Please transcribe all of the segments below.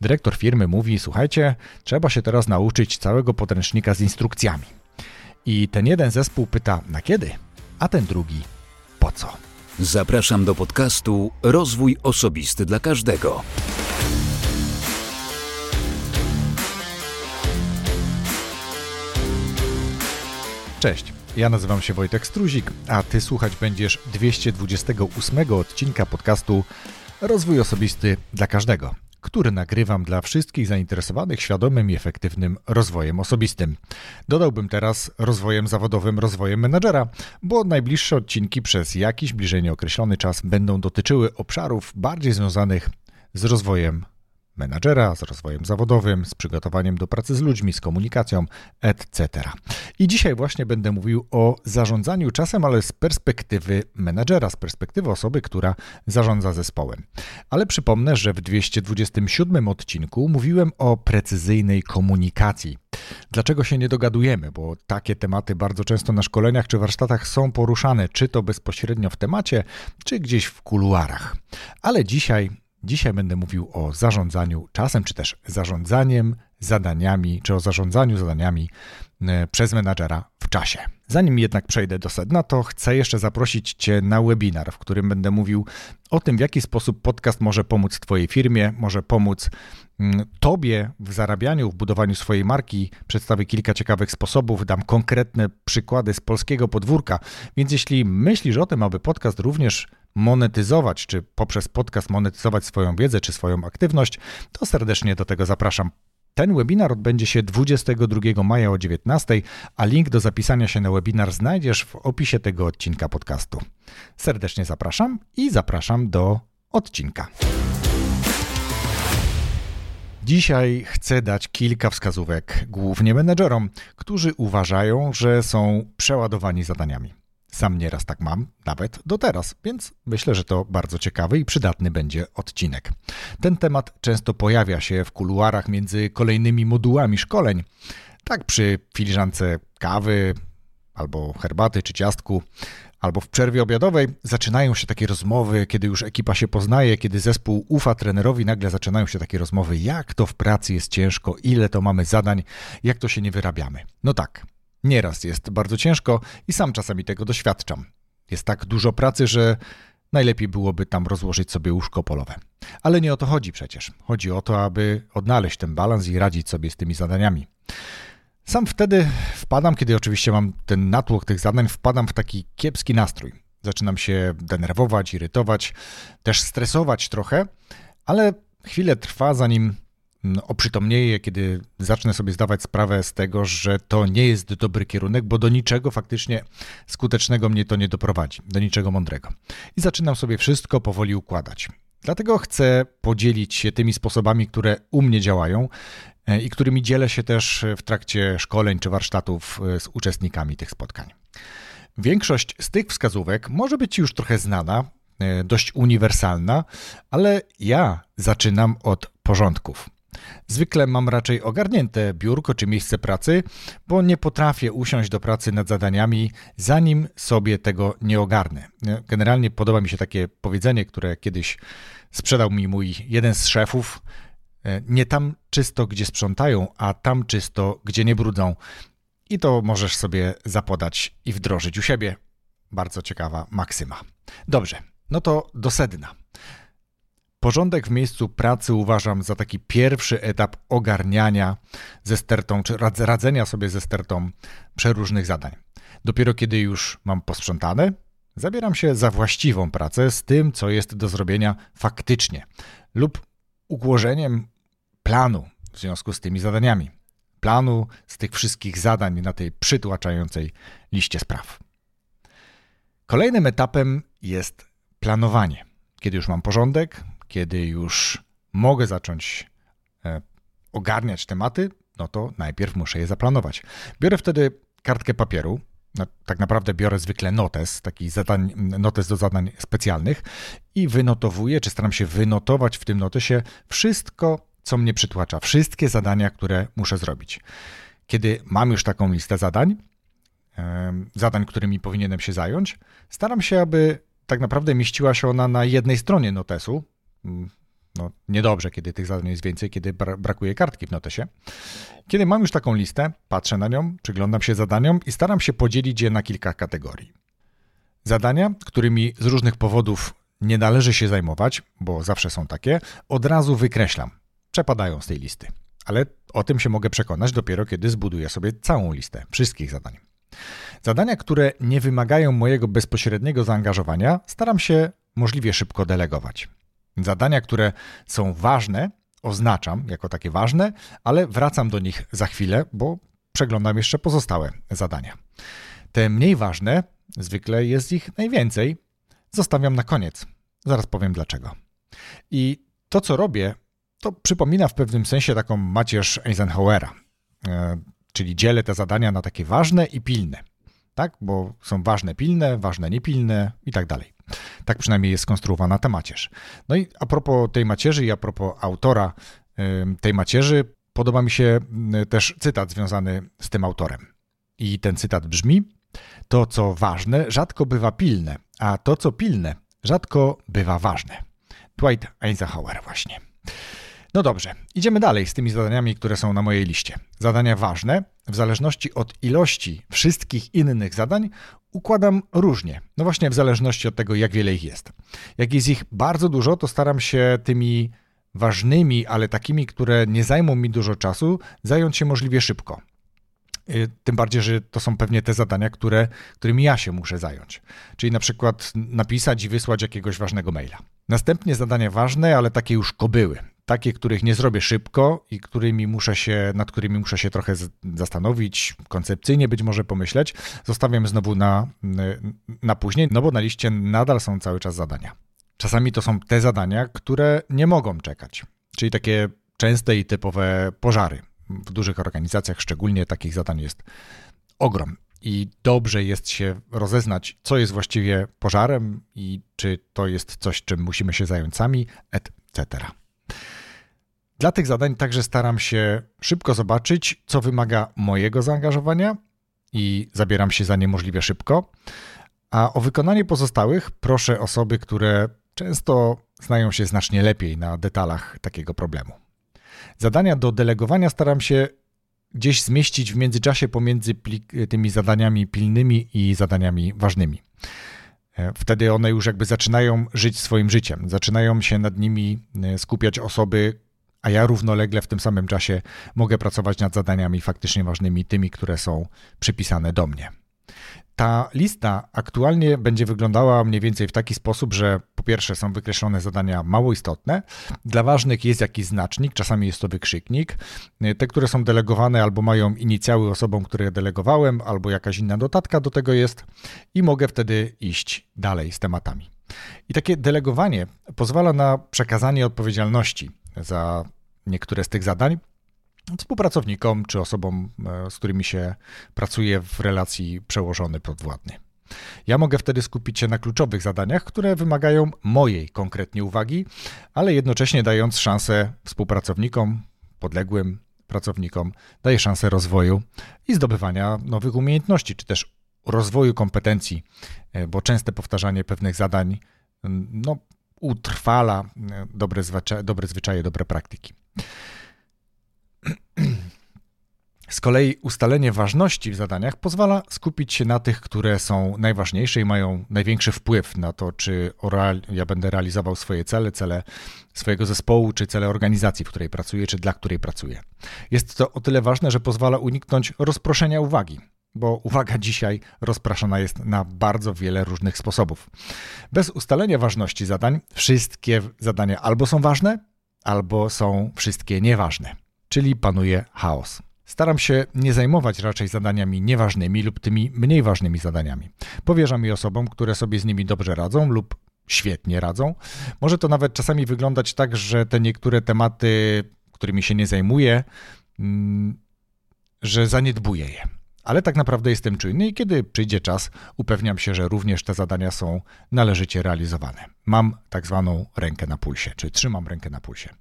Dyrektor firmy mówi: Słuchajcie, trzeba się teraz nauczyć całego podręcznika z instrukcjami. I ten jeden zespół pyta: Na kiedy? A ten drugi: Po co? Zapraszam do podcastu Rozwój Osobisty dla Każdego. Cześć, ja nazywam się Wojtek Struzik, a ty słuchać będziesz 228 odcinka podcastu Rozwój Osobisty dla Każdego który nagrywam dla wszystkich zainteresowanych świadomym i efektywnym rozwojem osobistym. Dodałbym teraz rozwojem zawodowym, rozwojem menadżera, bo najbliższe odcinki przez jakiś bliżej nieokreślony czas będą dotyczyły obszarów bardziej związanych z rozwojem menadżera, z rozwojem zawodowym, z przygotowaniem do pracy z ludźmi, z komunikacją, etc. I dzisiaj właśnie będę mówił o zarządzaniu czasem, ale z perspektywy menadżera, z perspektywy osoby, która zarządza zespołem. Ale przypomnę, że w 227 odcinku mówiłem o precyzyjnej komunikacji. Dlaczego się nie dogadujemy? Bo takie tematy bardzo często na szkoleniach czy warsztatach są poruszane, czy to bezpośrednio w temacie, czy gdzieś w kuluarach. Ale dzisiaj Dzisiaj będę mówił o zarządzaniu czasem, czy też zarządzaniem zadaniami, czy o zarządzaniu zadaniami przez menadżera w czasie. Zanim jednak przejdę do sedna, to chcę jeszcze zaprosić Cię na webinar, w którym będę mówił o tym, w jaki sposób podcast może pomóc Twojej firmie, może pomóc mm, Tobie w zarabianiu, w budowaniu swojej marki. Przedstawię kilka ciekawych sposobów, dam konkretne przykłady z polskiego podwórka. Więc jeśli myślisz o tym, aby podcast również monetyzować, czy poprzez podcast monetyzować swoją wiedzę, czy swoją aktywność, to serdecznie do tego zapraszam. Ten webinar odbędzie się 22 maja o 19, a link do zapisania się na webinar znajdziesz w opisie tego odcinka podcastu. Serdecznie zapraszam i zapraszam do odcinka. Dzisiaj chcę dać kilka wskazówek głównie menedżerom, którzy uważają, że są przeładowani zadaniami. Sam nieraz tak mam, nawet do teraz, więc myślę, że to bardzo ciekawy i przydatny będzie odcinek. Ten temat często pojawia się w kuluarach między kolejnymi modułami szkoleń. Tak przy filiżance kawy, albo herbaty czy ciastku, albo w przerwie obiadowej zaczynają się takie rozmowy, kiedy już ekipa się poznaje, kiedy zespół ufa trenerowi, nagle zaczynają się takie rozmowy, jak to w pracy jest ciężko, ile to mamy zadań, jak to się nie wyrabiamy. No tak, Nieraz jest bardzo ciężko i sam czasami tego doświadczam. Jest tak dużo pracy, że najlepiej byłoby tam rozłożyć sobie łóżko polowe. Ale nie o to chodzi przecież. Chodzi o to, aby odnaleźć ten balans i radzić sobie z tymi zadaniami. Sam wtedy wpadam, kiedy oczywiście mam ten natłok tych zadań, wpadam w taki kiepski nastrój. Zaczynam się denerwować, irytować, też stresować trochę, ale chwilę trwa, zanim oprzytomnieję, kiedy zacznę sobie zdawać sprawę z tego, że to nie jest dobry kierunek, bo do niczego faktycznie skutecznego mnie to nie doprowadzi, do niczego mądrego. I zaczynam sobie wszystko powoli układać. Dlatego chcę podzielić się tymi sposobami, które u mnie działają e, i którymi dzielę się też w trakcie szkoleń czy warsztatów e, z uczestnikami tych spotkań. Większość z tych wskazówek może być już trochę znana, e, dość uniwersalna, ale ja zaczynam od porządków. Zwykle mam raczej ogarnięte biurko czy miejsce pracy, bo nie potrafię usiąść do pracy nad zadaniami, zanim sobie tego nie ogarnę. Generalnie podoba mi się takie powiedzenie, które kiedyś sprzedał mi mój jeden z szefów. Nie tam czysto, gdzie sprzątają, a tam czysto, gdzie nie brudzą. I to możesz sobie zapodać i wdrożyć u siebie. Bardzo ciekawa maksyma. Dobrze, no to do sedna. Porządek w miejscu pracy uważam za taki pierwszy etap ogarniania ze stertą, czy radzenia sobie ze stertą przeróżnych zadań. Dopiero kiedy już mam posprzątane, zabieram się za właściwą pracę z tym, co jest do zrobienia faktycznie lub ułożeniem planu w związku z tymi zadaniami. Planu z tych wszystkich zadań na tej przytłaczającej liście spraw. Kolejnym etapem jest planowanie. Kiedy już mam porządek, kiedy już mogę zacząć e, ogarniać tematy, no to najpierw muszę je zaplanować. Biorę wtedy kartkę papieru, tak naprawdę biorę zwykle notes, taki zadań, notes do zadań specjalnych i wynotowuję, czy staram się wynotować w tym notesie wszystko, co mnie przytłacza, wszystkie zadania, które muszę zrobić. Kiedy mam już taką listę zadań, zadań, którymi powinienem się zająć, staram się, aby tak naprawdę mieściła się ona na jednej stronie notesu, No, niedobrze, kiedy tych zadań jest więcej, kiedy brakuje kartki w notesie. Kiedy mam już taką listę, patrzę na nią, przyglądam się zadaniom i staram się podzielić je na kilka kategorii. Zadania, którymi z różnych powodów nie należy się zajmować, bo zawsze są takie, od razu wykreślam. Przepadają z tej listy. Ale o tym się mogę przekonać dopiero, kiedy zbuduję sobie całą listę wszystkich zadań. Zadania, które nie wymagają mojego bezpośredniego zaangażowania, staram się możliwie szybko delegować. Zadania, które są ważne, oznaczam jako takie ważne, ale wracam do nich za chwilę, bo przeglądam jeszcze pozostałe zadania. Te mniej ważne, zwykle jest ich najwięcej, zostawiam na koniec. Zaraz powiem dlaczego. I to, co robię, to przypomina w pewnym sensie taką macierz Eisenhowera, e, czyli dzielę te zadania na takie ważne i pilne, tak? Bo są ważne pilne, ważne niepilne i tak dalej. Tak przynajmniej jest skonstruowana ta macierz. No i a propos tej macierzy i a propos autora tej macierzy, podoba mi się też cytat związany z tym autorem. I ten cytat brzmi: To, co ważne, rzadko bywa pilne, a to, co pilne, rzadko bywa ważne. Dwight Eisenhower właśnie. No dobrze, idziemy dalej z tymi zadaniami, które są na mojej liście. Zadania ważne, w zależności od ilości wszystkich innych zadań, układam różnie. No właśnie, w zależności od tego, jak wiele ich jest. Jak jest ich bardzo dużo, to staram się tymi ważnymi, ale takimi, które nie zajmą mi dużo czasu, zająć się możliwie szybko. Y, tym bardziej, że to są pewnie te zadania, które, którymi ja się muszę zająć. Czyli na przykład napisać i wysłać jakiegoś ważnego maila. Następnie zadania ważne, ale takie już kobyły takie, których nie zrobię szybko i którymi muszę się, nad którymi muszę się trochę zastanowić, koncepcyjnie być może pomyśleć, zostawiam znowu na, na później, no bo na liście nadal są cały czas zadania. Czasami to są te zadania, które nie mogą czekać, czyli takie częste i typowe pożary. W dużych organizacjach szczególnie takich zadań jest ogrom. I dobrze jest się rozeznać, co jest właściwie pożarem i czy to jest coś, czym musimy się zająć sami, etc. Dla tych zadań także staram się szybko zobaczyć, co wymaga mojego zaangażowania i zabieram się za nie możliwie szybko. A o wykonanie pozostałych proszę osoby, które często znają się znacznie lepiej na detalach takiego problemu. Zadania do delegowania staram się gdzieś zmieścić w międzyczasie pomiędzy tymi zadaniami pilnymi i zadaniami ważnymi. E, wtedy one już jakby zaczynają żyć swoim życiem, zaczynają się nad nimi e, skupiać osoby, a ja równolegle w tym samym czasie mogę pracować nad zadaniami faktycznie ważnymi, tymi, które są przypisane do mnie. Ta lista aktualnie będzie wyglądała mniej więcej w taki sposób, że po pierwsze są wykreślone zadania mało istotne, dla ważnych jest jakiś znacznik, czasami jest to wykrzyknik. Te, które są delegowane albo mają inicjały osobom, które delegowałem, albo jakaś inna dotatka do tego jest i mogę wtedy iść dalej z tematami. I takie delegowanie pozwala na przekazanie odpowiedzialności za niektóre z tych zadań współpracownikom czy osobom, e, z którymi się pracuje w relacji przełożony podwładny. Ja mogę wtedy skupić się na kluczowych zadaniach, które wymagają mojej konkretnie uwagi, ale jednocześnie dając szansę współpracownikom, podległym pracownikom, daje szansę rozwoju i zdobywania nowych umiejętności, czy też rozwoju kompetencji, e, bo częste powtarzanie pewnych zadań no, utrwala e, dobre, zwyczaje, dobre zwyczaje, dobre praktyki. Z kolei ustalenie ważności w zadaniach pozwala skupić się na tych, które są najważniejsze i mają największy wpływ na to, czy ja będę realizował swoje cele, cele swojego zespołu, czy cele organizacji, w której pracuję, czy dla której pracuję. Jest to o tyle ważne, że pozwala uniknąć rozproszenia uwagi bo uwaga dzisiaj rozpraszana jest na bardzo wiele różnych sposobów. Bez ustalenia ważności zadań, wszystkie zadania albo są ważne, albo są wszystkie nieważne, czyli panuje chaos. Staram się nie zajmować raczej zadaniami nieważnymi lub tymi mniej ważnymi zadaniami. Powierzam je osobom, które sobie z nimi dobrze radzą lub świetnie radzą. Może to nawet czasami wyglądać tak, że te niektóre tematy, którymi się nie zajmuję, mm, że zaniedbuję je ale tak naprawdę jestem czujny i kiedy przyjdzie czas, upewniam się, że również te zadania są należycie realizowane. Mam tak zwaną rękę na pulsie, czy trzymam rękę na pulsie.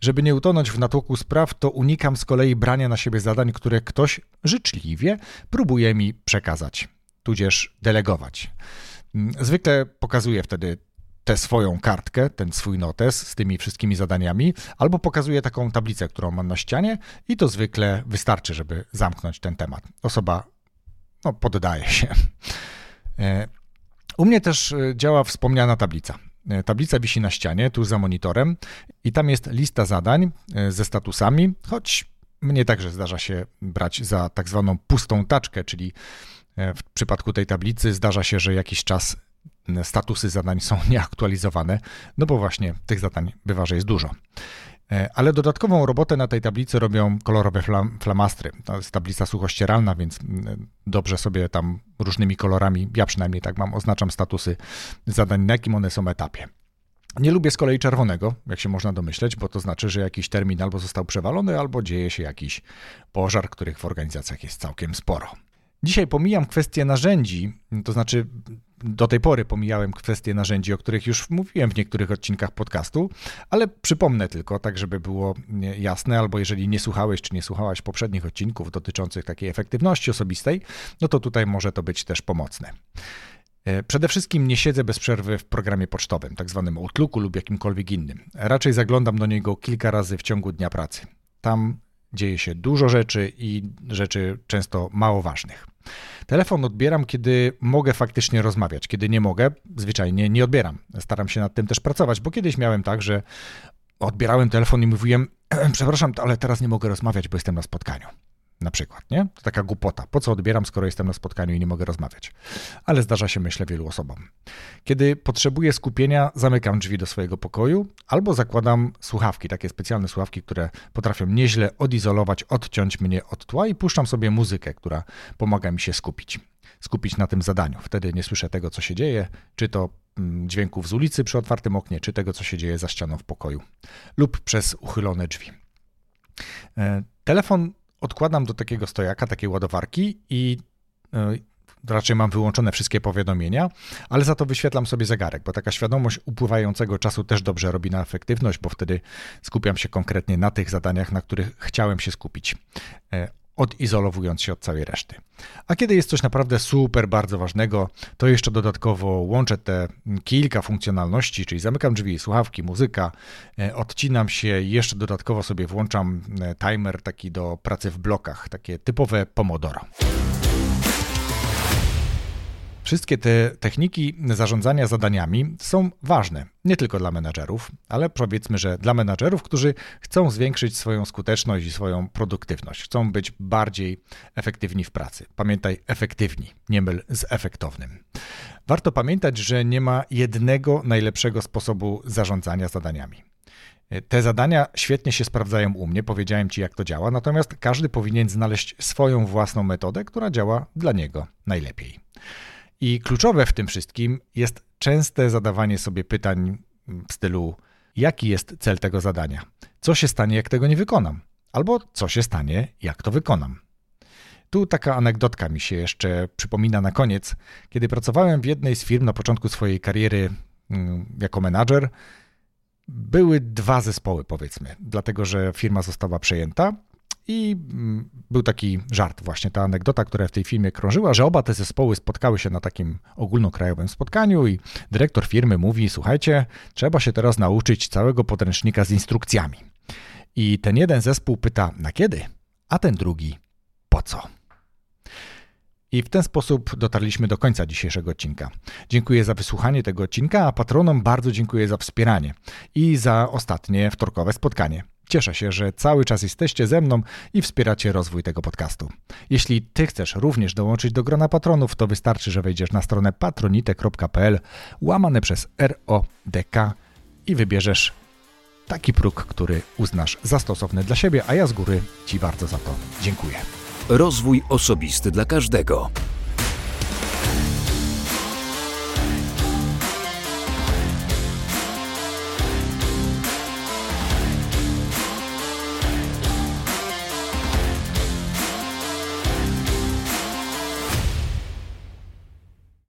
Żeby nie utonąć w natłoku spraw, to unikam z kolei brania na siebie zadań, które ktoś życzliwie próbuje mi przekazać, tudzież delegować. Zwykle pokazuję wtedy tę swoją kartkę, ten swój notes z tymi wszystkimi zadaniami, albo pokazuję taką tablicę, którą mam na ścianie i to zwykle wystarczy, żeby zamknąć ten temat. Osoba no, poddaje się. E, u mnie też e, działa wspomniana tablica. E, tablica wisi na ścianie, tuż za monitorem, i tam jest lista zadań ze statusami, choć mnie także zdarza się brać za tak zwaną pustą taczkę, czyli w przypadku tej tablicy zdarza się, że jakiś czas statusy zadań są nieaktualizowane, no bo właśnie tych zadań bywa, że jest dużo. E, ale dodatkową robotę na tej tablicy robią kolorowe flam, flamastry. To jest tablica suchościeralna, więc mm, dobrze sobie tam różnymi kolorami, ja przynajmniej tak mam, oznaczam statusy zadań, na jakim one są etapie. Nie lubię z kolei czerwonego, jak się można domyśleć, bo to znaczy, że jakiś termin albo został przewalony, albo dzieje się jakiś pożar, których w organizacjach jest całkiem sporo. Dzisiaj pomijam kwestię narzędzi, to znaczy do tej pory pomijałem kwestie narzędzi, o których już mówiłem w niektórych odcinkach podcastu, ale przypomnę tylko, tak żeby było jasne, albo jeżeli nie słuchałeś czy nie słuchałaś poprzednich odcinków dotyczących takiej efektywności osobistej, no to tutaj może to być też pomocne. E, przede wszystkim nie siedzę bez przerwy w programie pocztowym, tak zwanym Outlooku lub jakimkolwiek innym. Raczej zaglądam do niego kilka razy w ciągu dnia pracy. Tam dzieje się dużo rzeczy i rzeczy często mało ważnych. Telefon odbieram, kiedy mogę faktycznie rozmawiać. Kiedy nie mogę, zwyczajnie nie odbieram. Staram się nad tym też pracować, bo kiedyś miałem tak, że odbierałem telefon i mówiłem: Przepraszam, ale teraz nie mogę rozmawiać, bo jestem na spotkaniu na przykład, nie? To taka głupota. Po co odbieram, skoro jestem na spotkaniu i nie mogę rozmawiać? Ale zdarza się, myślę, wielu osobom. Kiedy potrzebuję skupienia, zamykam drzwi do swojego pokoju albo zakładam słuchawki, takie specjalne słuchawki, które potrafią nieźle odizolować, odciąć mnie od tła i puszczam sobie muzykę, która pomaga mi się skupić. Skupić na tym zadaniu. Wtedy nie słyszę tego, co się dzieje, czy to mm, dźwięków z ulicy przy otwartym oknie, czy tego, co się dzieje za ścianą w pokoju, lub przez uchylone drzwi. E, telefon odkładam do takiego stojaka, takiej ładowarki i e, raczej mam wyłączone wszystkie powiadomienia, ale za to wyświetlam sobie zegarek, bo taka świadomość upływającego czasu też dobrze robi na efektywność, bo wtedy skupiam się konkretnie na tych zadaniach, na których chciałem się skupić. Odizolowując się od całej reszty. A kiedy jest coś naprawdę super bardzo ważnego, to jeszcze dodatkowo łączę te kilka funkcjonalności, czyli zamykam drzwi, słuchawki, muzyka, e, odcinam się, jeszcze dodatkowo sobie włączam e, timer taki do pracy w blokach, takie typowe Pomodoro. Wszystkie te techniki zarządzania zadaniami są ważne, nie tylko dla menadżerów, ale powiedzmy, że dla menadżerów, którzy chcą zwiększyć swoją skuteczność i swoją produktywność, chcą być bardziej efektywni w pracy. Pamiętaj, efektywni, nie myl z efektownym. Warto pamiętać, że nie ma jednego najlepszego sposobu zarządzania zadaniami. Te zadania świetnie się sprawdzają u mnie, powiedziałem Ci, jak to działa, natomiast każdy powinien znaleźć swoją własną metodę, która działa dla niego najlepiej. I kluczowe w tym wszystkim jest częste zadawanie sobie pytań w stylu: jaki jest cel tego zadania? Co się stanie, jak tego nie wykonam? Albo co się stanie, jak to wykonam? Tu taka anegdotka mi się jeszcze przypomina na koniec. Kiedy pracowałem w jednej z firm na początku swojej kariery mm, jako menadżer, były dwa zespoły, powiedzmy, dlatego że firma została przejęta i mm, był taki żart, właśnie ta anegdota, która w tej filmie krążyła, że oba te zespoły spotkały się na takim ogólnokrajowym spotkaniu i dyrektor firmy mówi: Słuchajcie, trzeba się teraz nauczyć całego podręcznika z instrukcjami. I ten jeden zespół pyta: Na kiedy? A ten drugi: Po co? I w ten sposób dotarliśmy do końca dzisiejszego odcinka. Dziękuję za wysłuchanie tego odcinka, a patronom bardzo dziękuję za wspieranie i za ostatnie wtorkowe spotkanie. Cieszę się, że cały czas jesteście ze mną i wspieracie rozwój tego podcastu. Jeśli Ty chcesz również dołączyć do grona patronów, to wystarczy, że wejdziesz na stronę patronite.pl łamane przez RODK i wybierzesz taki próg, który uznasz za stosowny dla siebie, a ja z góry Ci bardzo za to dziękuję. Rozwój osobisty dla każdego.